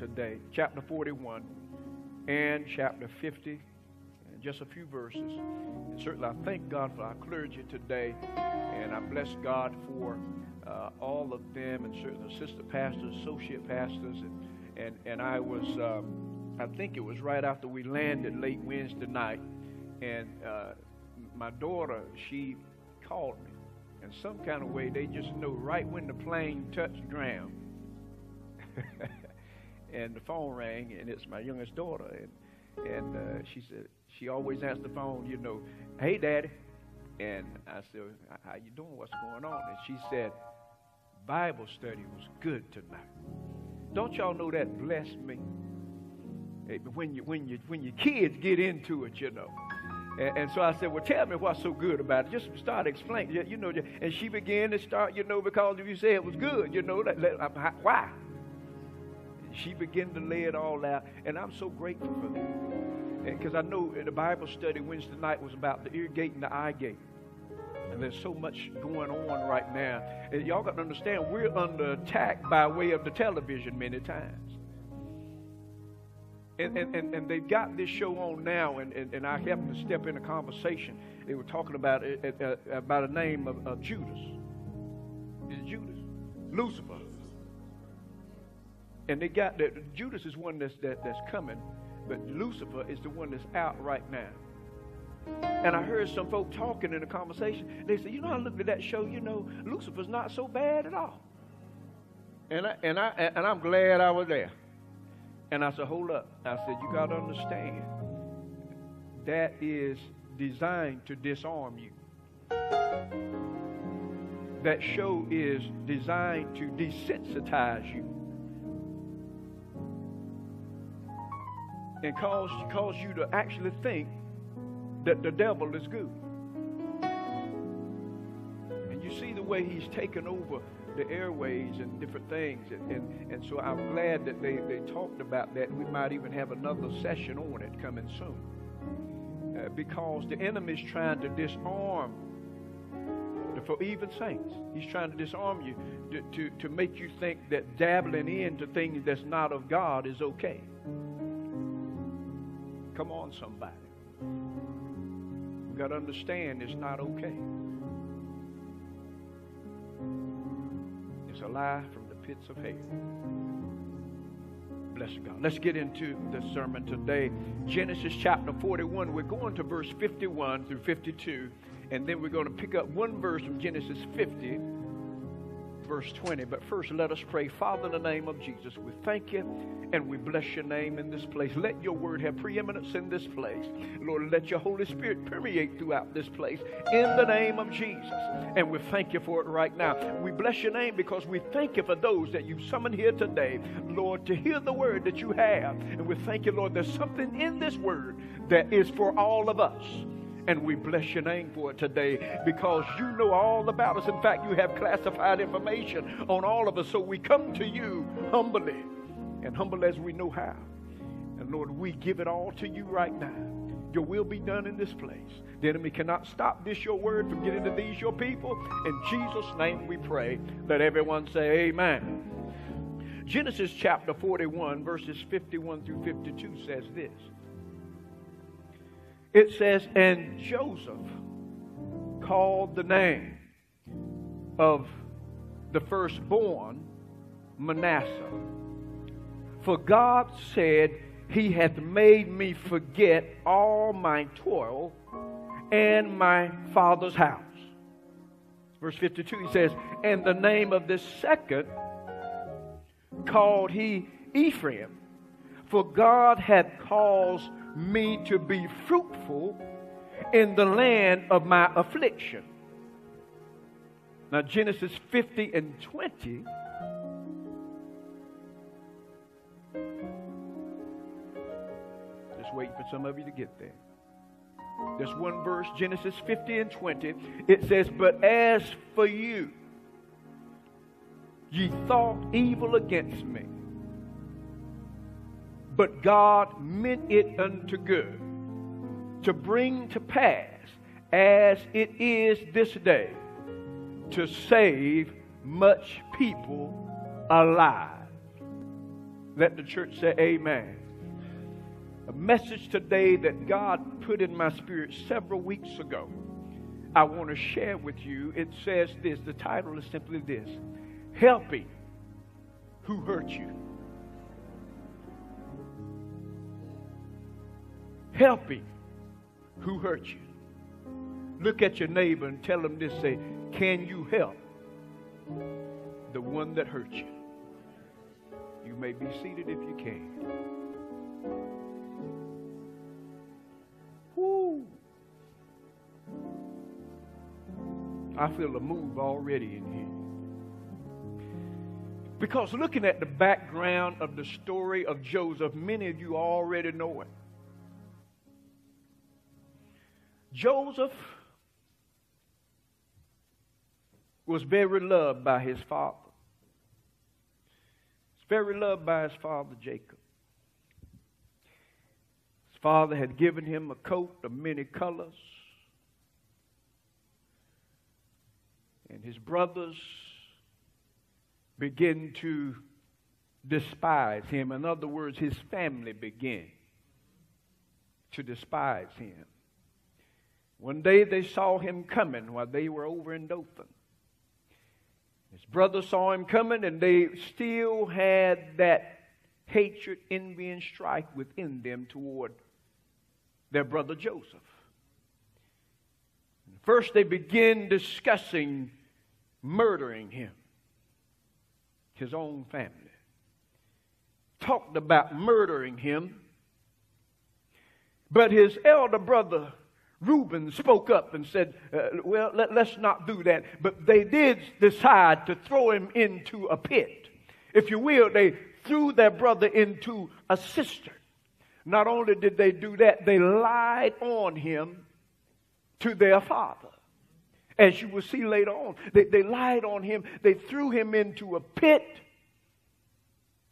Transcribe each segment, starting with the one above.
today, chapter 41 and chapter 50, and just a few verses. And certainly I thank God for our clergy today, and I bless God for uh, all of them, and certainly assistant pastors, associate pastors, and, and, and I was, um, I think it was right after we landed late Wednesday night, and uh, my daughter, she called me. In some kind of way, they just know right when the plane touched ground. and the phone rang, and it's my youngest daughter, and and uh, she said she always answers the phone, you know, hey, daddy, and I said, how you doing? What's going on? And she said, Bible study was good tonight. Don't y'all know that blessed me? When you when you when your kids get into it, you know. And, so I said, well, tell me what's so good about it. Just start explaining, you know. And she began to start, you know, because if you say it was good, you know, that, uh, why? She began to lay it all out, and I'm so grateful for that. Because I know the Bible study Wednesday night was about the ear gate and the eye gate. And there's so much going on right now. And y'all got to understand, we're under attack by way of the television many times. And, and, and, and they've got this show on now, and, and, and I happened to step in a conversation. They were talking about uh, about a name of, of Judas. Is Judas? Lucifer and they got that Judas is one that's that, that's coming, but Lucifer is the one that's out right now. And I heard some folk talking in a conversation. They said, "You know, I looked at that show. You know, Lucifer's not so bad at all." And I and I and I'm glad I was there. And I said, "Hold up!" I said, "You got to understand that is designed to disarm you. That show is designed to desensitize you." And cause, cause you to actually think that the devil is good. And you see the way he's taken over the airways and different things. And, and, and so I'm glad that they, they talked about that. We might even have another session on it coming soon. Uh, because the enemy is trying to disarm for even saints. He's trying to disarm you to, to, to make you think that dabbling into things that's not of God is okay. Come on, somebody. We've got to understand it's not okay. It's a lie from the pits of hell. Bless God. Let's get into the sermon today. Genesis chapter 41. We're going to verse 51 through 52, and then we're going to pick up one verse from Genesis 50 verse 20. But first, let us pray. Father, in the name of Jesus, we thank you and we bless your name in this place. Let your word have preeminence in this place. Lord, let your Holy Spirit permeate throughout this place in the name of Jesus. And we thank you for it right now. We bless your name because we thank you for those that you've summoned here today, Lord, to hear the word that you have. And we thank you, Lord, there's something in this word that is for all of us. And we bless your name for it today because you know all about us. In fact, you have classified information on all of us. So we come to you humbly and humble as we know how. And Lord, we give it all to you right now. Your will be done in this place. The enemy cannot stop this, your word, from getting to these, your people. In Jesus' name we pray. Let everyone say, Amen. Genesis chapter 41, verses 51 through 52 says this it says, And Joseph called the name of the firstborn Manasseh. For God said, He hath made me forget all my toil and my father's house. Verse 52, he says, And the name of this second called he Ephraim, for God hath caused me to be fruitful in the land of my affliction. Now, Genesis 50 and 20. Just waiting for some of you to get there. There's one verse, Genesis 50 and 20. It says, But as for you, ye thought evil against me but God meant it unto good to bring to pass as it is this day to save much people alive. Let the church say amen. A message today that God put in my spirit several weeks ago. I want to share with you. It says this the title is simply this Helping Who Hurt You. Helping who hurt you. Look at your neighbor and tell them this say, Can you help the one that hurt you? You may be seated if you can. Woo. I feel a move already in here. Because looking at the background of the story of Joseph, many of you already know it. Joseph was very loved by his father. He's very loved by his father Jacob. His father had given him a coat of many colors. And his brothers began to despise him. In other words, his family began to despise him. One day they saw him coming while they were over in Dothan. His brothers saw him coming, and they still had that hatred, envy, and strife within them toward their brother Joseph. First, they begin discussing murdering him, his own family. Talked about murdering him, but his elder brother Reuben spoke up and said, uh, Well, let, us not do that. But they did decide to throw him into a pit. If you will, they threw their brother into a cistern. Not only did they do that, they lied on him to their father. As you will see later on, they, they lied on him, they threw him into a pit,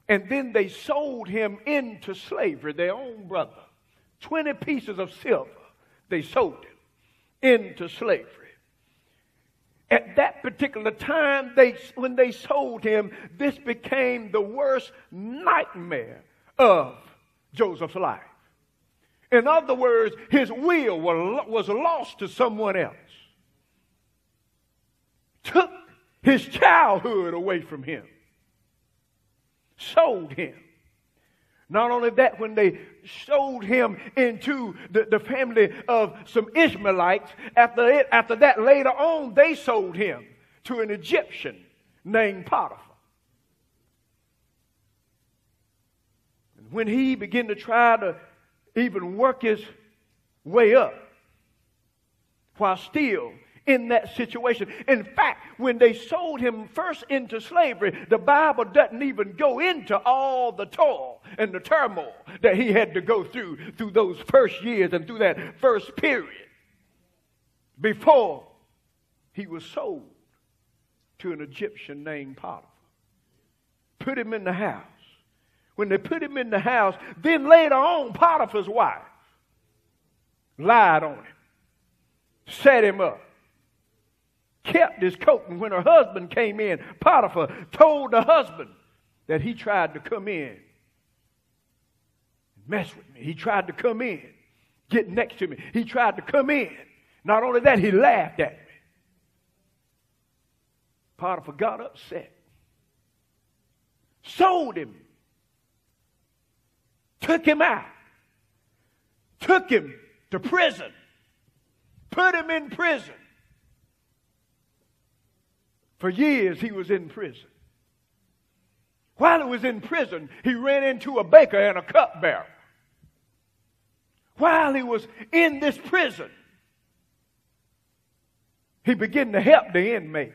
and then they sold him into slavery, their own brother. 20 pieces of silver they sold him into slavery. At that particular time, they, when they sold him, this became the worst nightmare of Joseph's life. In other words, his will was lost to someone else. Took his childhood away from him. Sold him not only that, when they sold him into the, the family of some Ishmaelites, after, it, after that, later on, they sold him to an Egyptian named Potiphar. And when he began to try to even work his way up, while still in that situation. In fact, when they sold him first into slavery, the Bible doesn't even go into all the toil and the turmoil that he had to go through through those first years and through that first period before he was sold to an Egyptian named Potiphar. Put him in the house. When they put him in the house, then later on, Potiphar's wife lied on him, set him up kept his coat. And when her husband came in, Potiphar told the husband that he tried to come in mess with me. He tried to come in, get next to me. He tried to come in. Not only that, he laughed at me. Potiphar got upset, sold him, took him out, took him to prison, put him in prison. For years he was in prison. While he was in prison, he ran into a baker and a cupbearer. While he was in this prison, he began to help the inmates.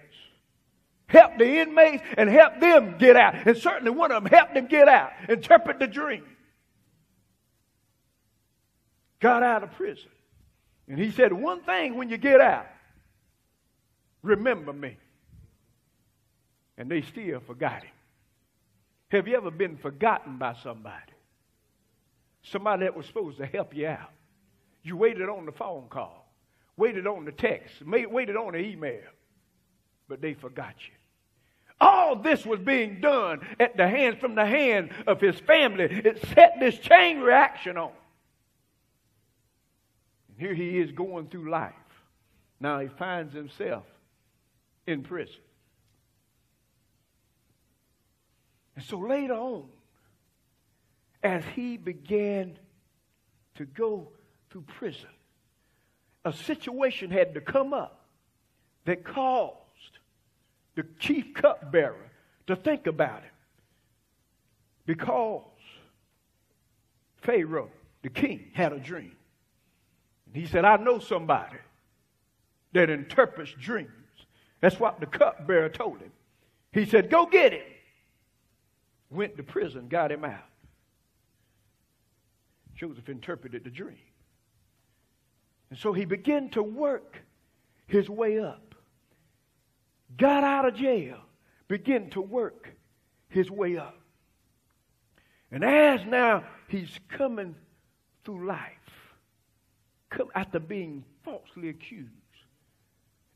Help the inmates and help them get out. And certainly one of them helped them get out, interpret the dream. Got out of prison. And he said, One thing when you get out, remember me and they still forgot him. Have you ever been forgotten by somebody? Somebody that was supposed to help you out. You waited on the phone call, waited on the text, waited on the email, but they forgot you. All this was being done at the hands from the hand of his family, it set this chain reaction on. And here he is going through life. Now he finds himself in prison. And so later on, as he began to go through prison, a situation had to come up that caused the chief cupbearer to think about it. Because Pharaoh, the king, had a dream. And he said, I know somebody that interprets dreams. That's what the cupbearer told him. He said, Go get him. Went to prison, got him out. Joseph interpreted the dream. And so he began to work his way up. Got out of jail, began to work his way up. And as now he's coming through life, come after being falsely accused,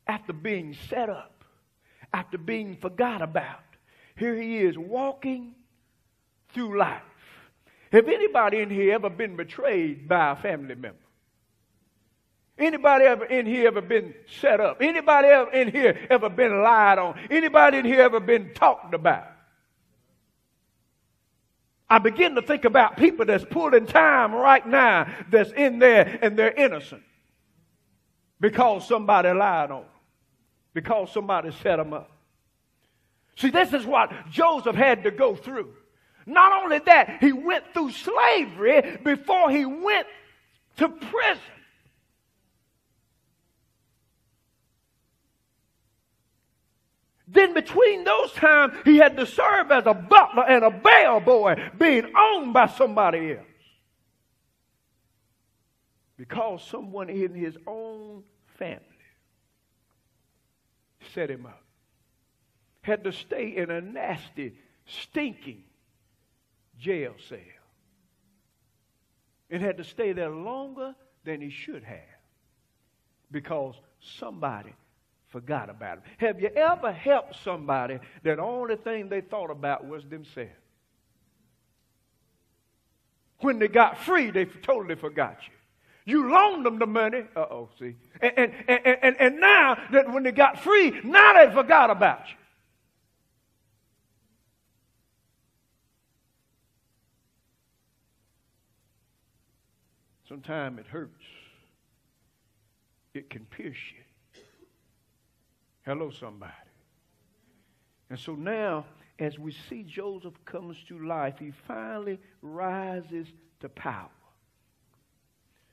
after being set up, after being forgot about, here he is walking through life. Have anybody in here ever been betrayed by a family member? Anybody ever in here ever been set up? Anybody ever in here ever been lied on? Anybody in here ever been talked about? I begin to think about people that's pulling time right now that's in there and they're innocent because somebody lied on them, because somebody set them up. See, this is what Joseph had to go through. Not only that, he went through slavery before he went to prison. Then between those times, he had to serve as a butler and a bellboy, being owned by somebody else. Because someone in his own family set him up. Had to stay in a nasty, stinking jail cell. And had to stay there longer than he should have. Because somebody forgot about him. Have you ever helped somebody that only thing they thought about was themselves? When they got free, they totally forgot you. You loaned them the money. Uh oh, see. And, and, and, and now that when they got free, now they forgot about you. Sometimes it hurts. It can pierce you. Hello, somebody. And so now, as we see Joseph comes to life, he finally rises to power.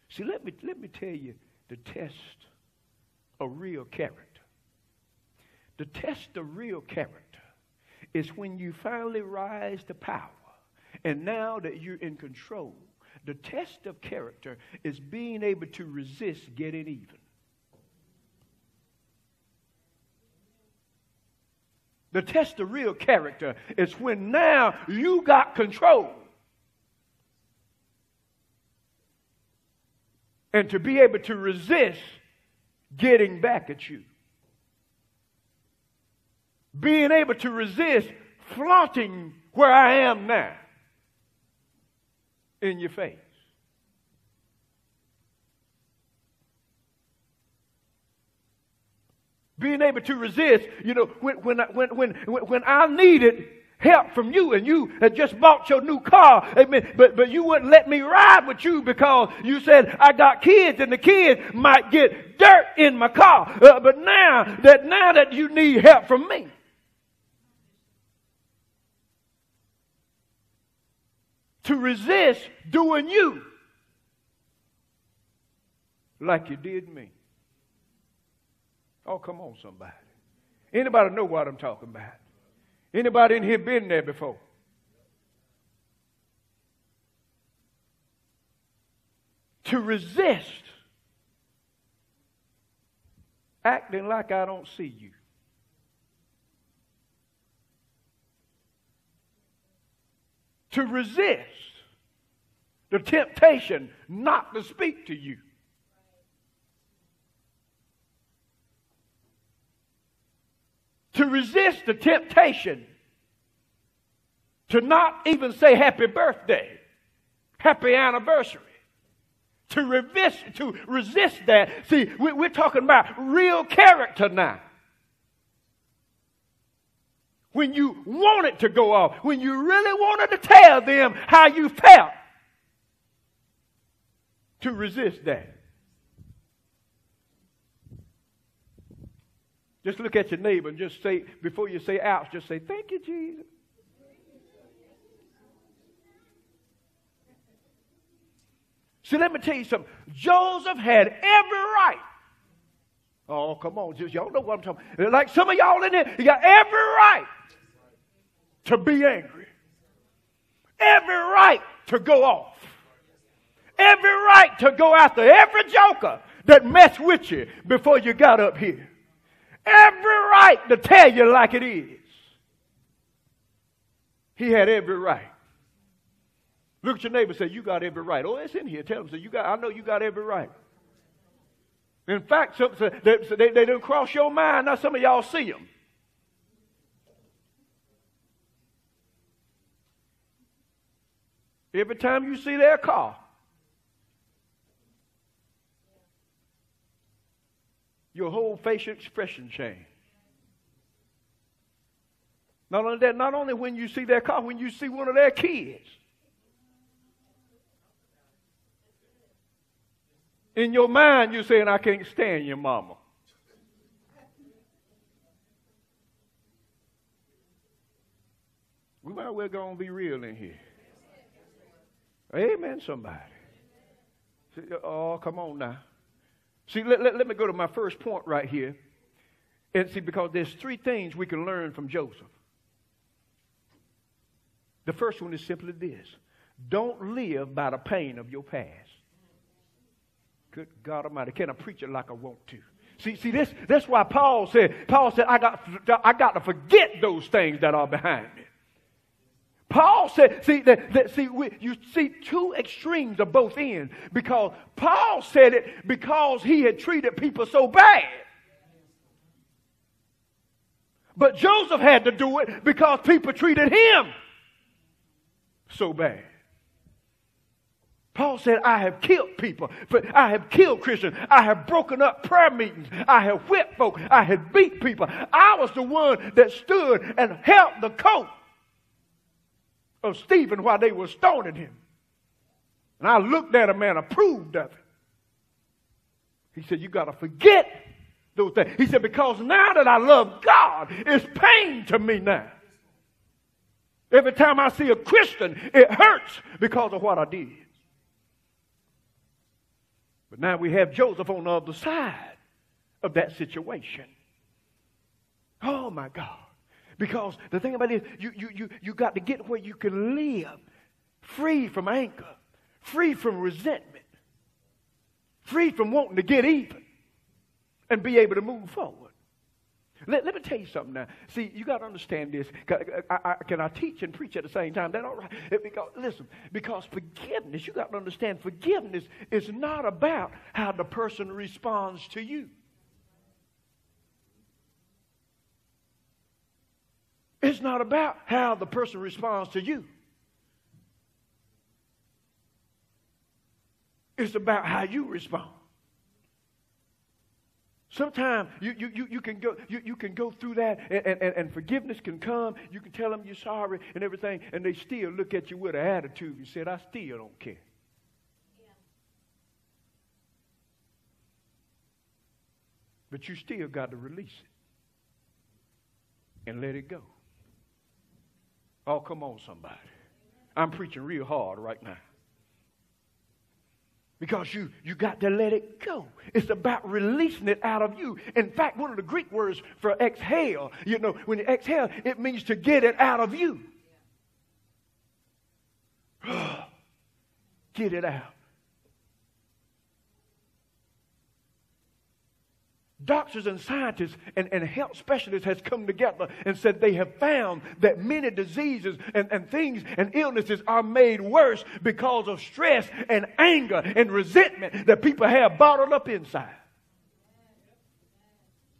See, let me, let me tell you the test of real character. The test of real character is when you finally rise to power. And now that you're in control, the test of character is being able to resist getting even. The test of real character is when now you got control. And to be able to resist getting back at you. Being able to resist flaunting where I am now in your face. being able to resist, you know, when, when, when, when, when I needed help from you and you had just bought your new car, amen, but, but you wouldn't let me ride with you because you said, I got kids and the kids might get dirt in my car. Uh, but now that, now that you need help from me, to resist doing you like you did me. Oh, come on, somebody. Anybody know what I'm talking about? Anybody in here been there before? To resist acting like I don't see you. To resist the temptation not to speak to you. to resist the temptation to not even say happy birthday, happy anniversary. To resist, to resist that. See, we're talking about real character now. When you want it to go off, when you really wanted to tell them how you felt, to resist that. Just look at your neighbor and just say, before you say ouch, just say, Thank you, Jesus. See, let me tell you something. Joseph had every right. Oh, come on. Just, y'all know what I'm talking about. Like some of y'all in here, you got every right to be angry. Every right to go off. Every right to go after every joker that messed with you before you got up here. Every right to tell you like it is. He had every right. Look at your neighbor and say, You got every right. Oh, it's in here. Tell him, say, you got, I know you got every right. In fact, some, they, they, they don't cross your mind. Now some of y'all see them. Every time you see their car, your whole facial expression change. Not only that, not only when you see their car, when you see one of their kids. In your mind, you're saying, I can't stand your mama. We might well go and be real in here. Amen, somebody. Oh, come on now. See, let, let, let me go to my first point right here. And see, because there's three things we can learn from Joseph. The first one is simply this don't live by the pain of your past. Good God Almighty. Can I preach it like I want to? See, see, this, that's why Paul said, Paul said, I got, I got to forget those things that are behind me. Paul said, see, that, that see, we, you see two extremes of both ends because Paul said it because he had treated people so bad. But Joseph had to do it because people treated him so bad. Paul said, I have killed people. but I have killed Christians. I have broken up prayer meetings. I have whipped folk. I have beat people. I was the one that stood and held the coat of Stephen while they were stoning him. And I looked at him and approved of it. He said, You got to forget those things. He said, Because now that I love God, it's pain to me now. Every time I see a Christian, it hurts because of what I did. But now we have Joseph on the other side of that situation. Oh my God. Because the thing about it is, you, you, you, you got to get where you can live free from anger, free from resentment, free from wanting to get even, and be able to move forward. Let, let me tell you something now. See, you got to understand this. I, I, can I teach and preach at the same time? That all right? Because, listen, because forgiveness, you got to understand, forgiveness is not about how the person responds to you. It's not about how the person responds to you. It's about how you respond. Sometimes you, you, you, you, can go, you, you can go through that and, and, and forgiveness can come. You can tell them you're sorry and everything, and they still look at you with an attitude and said, I still don't care. Yeah. But you still got to release it and let it go. Oh, come on, somebody. I'm preaching real hard right now. Because you, you got to let it go. It's about releasing it out of you. In fact, one of the Greek words for exhale, you know, when you exhale, it means to get it out of you. get it out. Doctors and scientists and, and health specialists has come together and said they have found that many diseases and, and things and illnesses are made worse because of stress and anger and resentment that people have bottled up inside.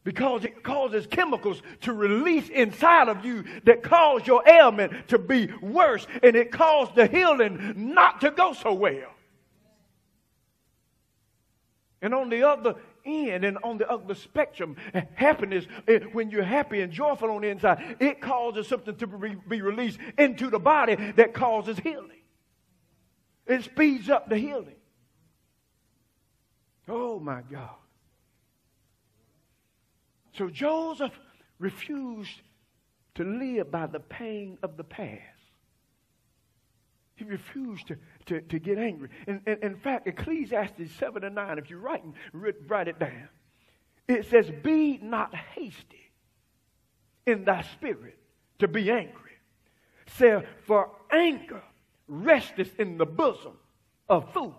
because it causes chemicals to release inside of you that cause your ailment to be worse and it caused the healing not to go so well. And on the other end and on the other spectrum, happiness, eh, when you're happy and joyful on the inside, it causes something to be released into the body that causes healing. It speeds up the healing. Oh my God. So Joseph refused to live by the pain of the past. He refused to, to, to get angry. And, and, in fact, Ecclesiastes 7 and 9, if you write, write it down, it says, Be not hasty in thy spirit to be angry. Say, for anger resteth in the bosom of fools.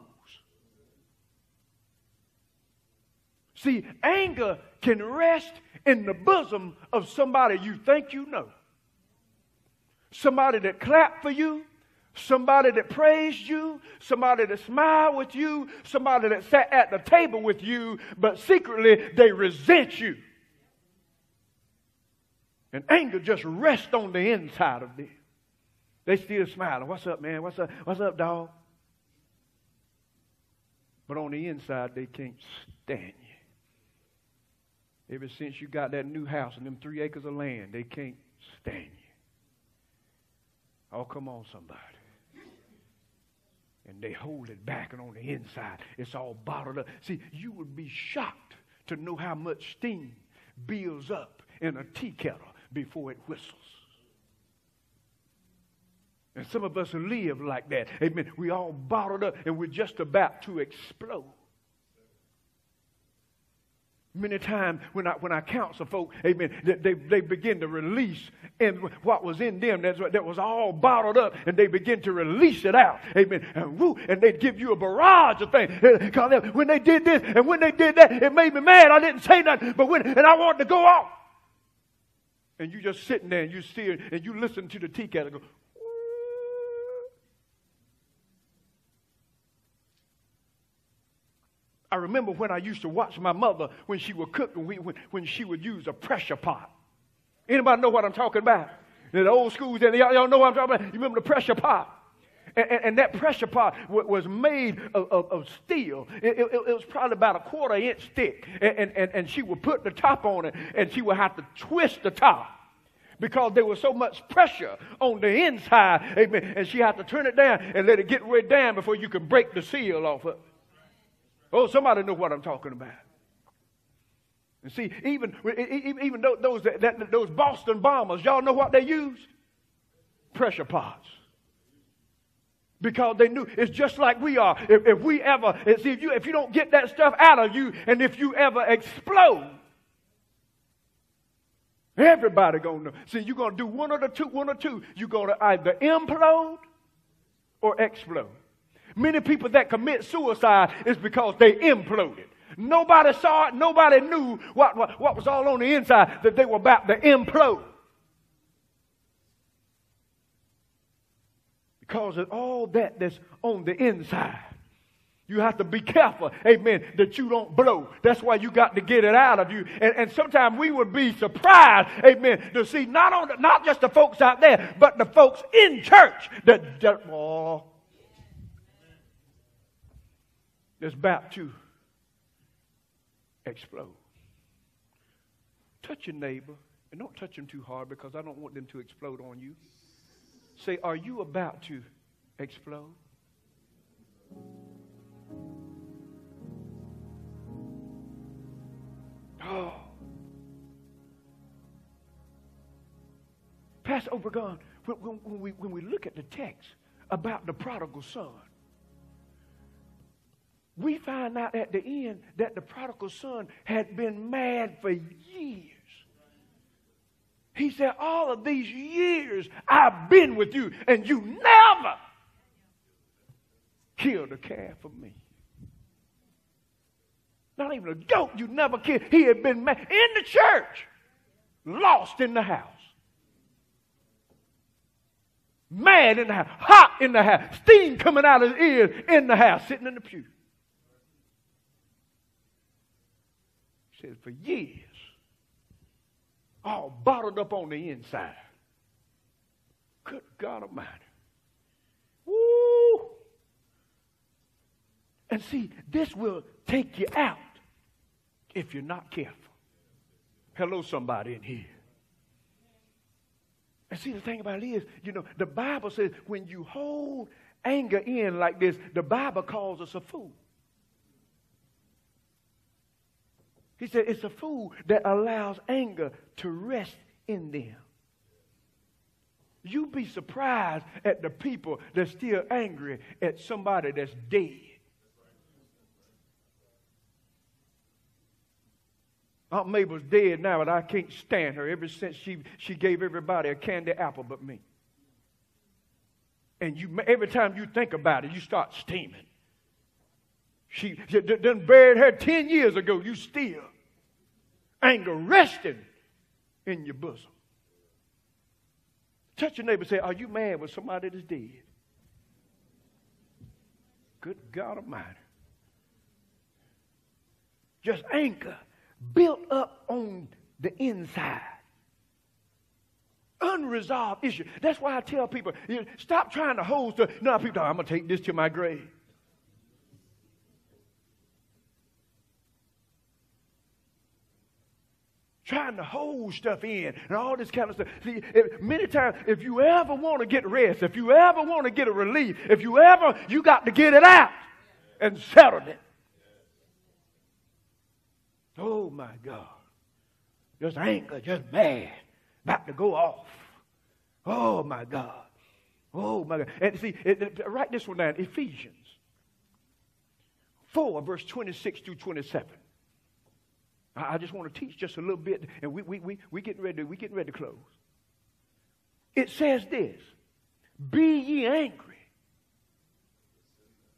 See, anger can rest in the bosom of somebody you think you know. Somebody that clapped for you, somebody that praised you, somebody that smiled with you, somebody that sat at the table with you, but secretly they resent you. And anger just rests on the inside of them. They still smiling. What's up, man? What's up? What's up, dog? But on the inside, they can't stand you. Ever since you got that new house and them three acres of land, they can't stand you. Oh, come on, somebody. And they hold it back, and on the inside, it's all bottled up. See, you would be shocked to know how much steam builds up in a tea kettle before it whistles. And some of us live like that. Amen. We all bottled up and we're just about to explode. Many times when I, when I counsel folk, amen, they, they begin to release and what was in them that, that was all bottled up and they begin to release it out. Amen. And woo, and they give you a barrage of things. Eh, when they did this and when they did that, it made me mad. I didn't say nothing, but when, and I wanted to go off. And you just sitting there and you see and you listen to the tea kettle go, I remember when I used to watch my mother when she would cook and we, when, when she would use a pressure pot. Anybody know what I'm talking about? In The old schools, y'all, y'all know what I'm talking about? You remember the pressure pot? And, and, and that pressure pot w- was made of, of, of steel. It, it, it, was probably about a quarter inch thick. And, and, and she would put the top on it and she would have to twist the top because there was so much pressure on the inside. Amen. And she had to turn it down and let it get way down before you could break the seal off of it. Oh, somebody know what I'm talking about. And see, even, even those, that, those Boston bombers, y'all know what they used? Pressure pots. Because they knew it's just like we are. If, if we ever, see, if you, if you don't get that stuff out of you, and if you ever explode, everybody gonna know. See, you're gonna do one or the two, one or two. You're gonna either implode or explode. Many people that commit suicide is because they imploded. Nobody saw it. Nobody knew what, what, what was all on the inside that they were about to implode. Because of all that that's on the inside. You have to be careful, amen, that you don't blow. That's why you got to get it out of you. And, and sometimes we would be surprised, amen, to see not, on not just the folks out there, but the folks in church that, that oh, that's about to explode. Touch your neighbor, and don't touch them too hard because I don't want them to explode on you. Say, Are you about to explode? Oh. Pastor Obregon, when, when, when, we, when we look at the text about the prodigal son, we find out at the end that the prodigal son had been mad for years. He said, All of these years I've been with you, and you never killed a calf for me. Not even a goat you never killed. He had been mad in the church, lost in the house. Mad in the house, hot in the house, steam coming out of his ears in the house, sitting in the pew. For years all bottled up on the inside. Good God Almighty. Woo! And see, this will take you out if you're not careful. Hello, somebody in here. And see, the thing about it is, you know, the Bible says when you hold anger in like this, the Bible calls us a fool. He said it's a fool that allows anger to rest in them. You'd be surprised at the people that's still angry at somebody that's dead. Aunt Mabel's dead now, and I can't stand her ever since she, she gave everybody a candy apple but me. And you, every time you think about it, you start steaming. She, she done buried her 10 years ago. You still anger resting in your bosom. Touch your neighbor say, Are you mad with somebody that's dead? Good God Almighty. Just anger built up on the inside. Unresolved issue. That's why I tell people, you know, stop trying to hold stuff. No, people, I'm going to take this to my grave. Trying to hold stuff in and all this kind of stuff. See, if, many times, if you ever want to get rest, if you ever want to get a relief, if you ever, you got to get it out and settle it. Oh my God. Just anger, just mad, about to go off. Oh my God. Oh my God. And see, it, it, write this one down Ephesians 4, verse 26 through 27. I just want to teach just a little bit, and we, we, we, we getting ready, we getting ready to close. It says this, be ye angry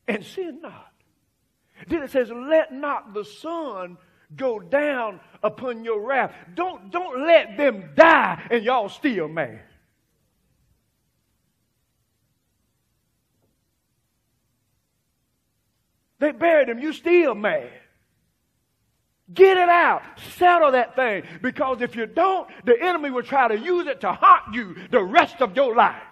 and sin not. Then it says, let not the sun go down upon your wrath. Don't, don't let them die and y'all still mad. They buried him, you still mad. Get it out. Settle that thing. Because if you don't, the enemy will try to use it to haunt you the rest of your life.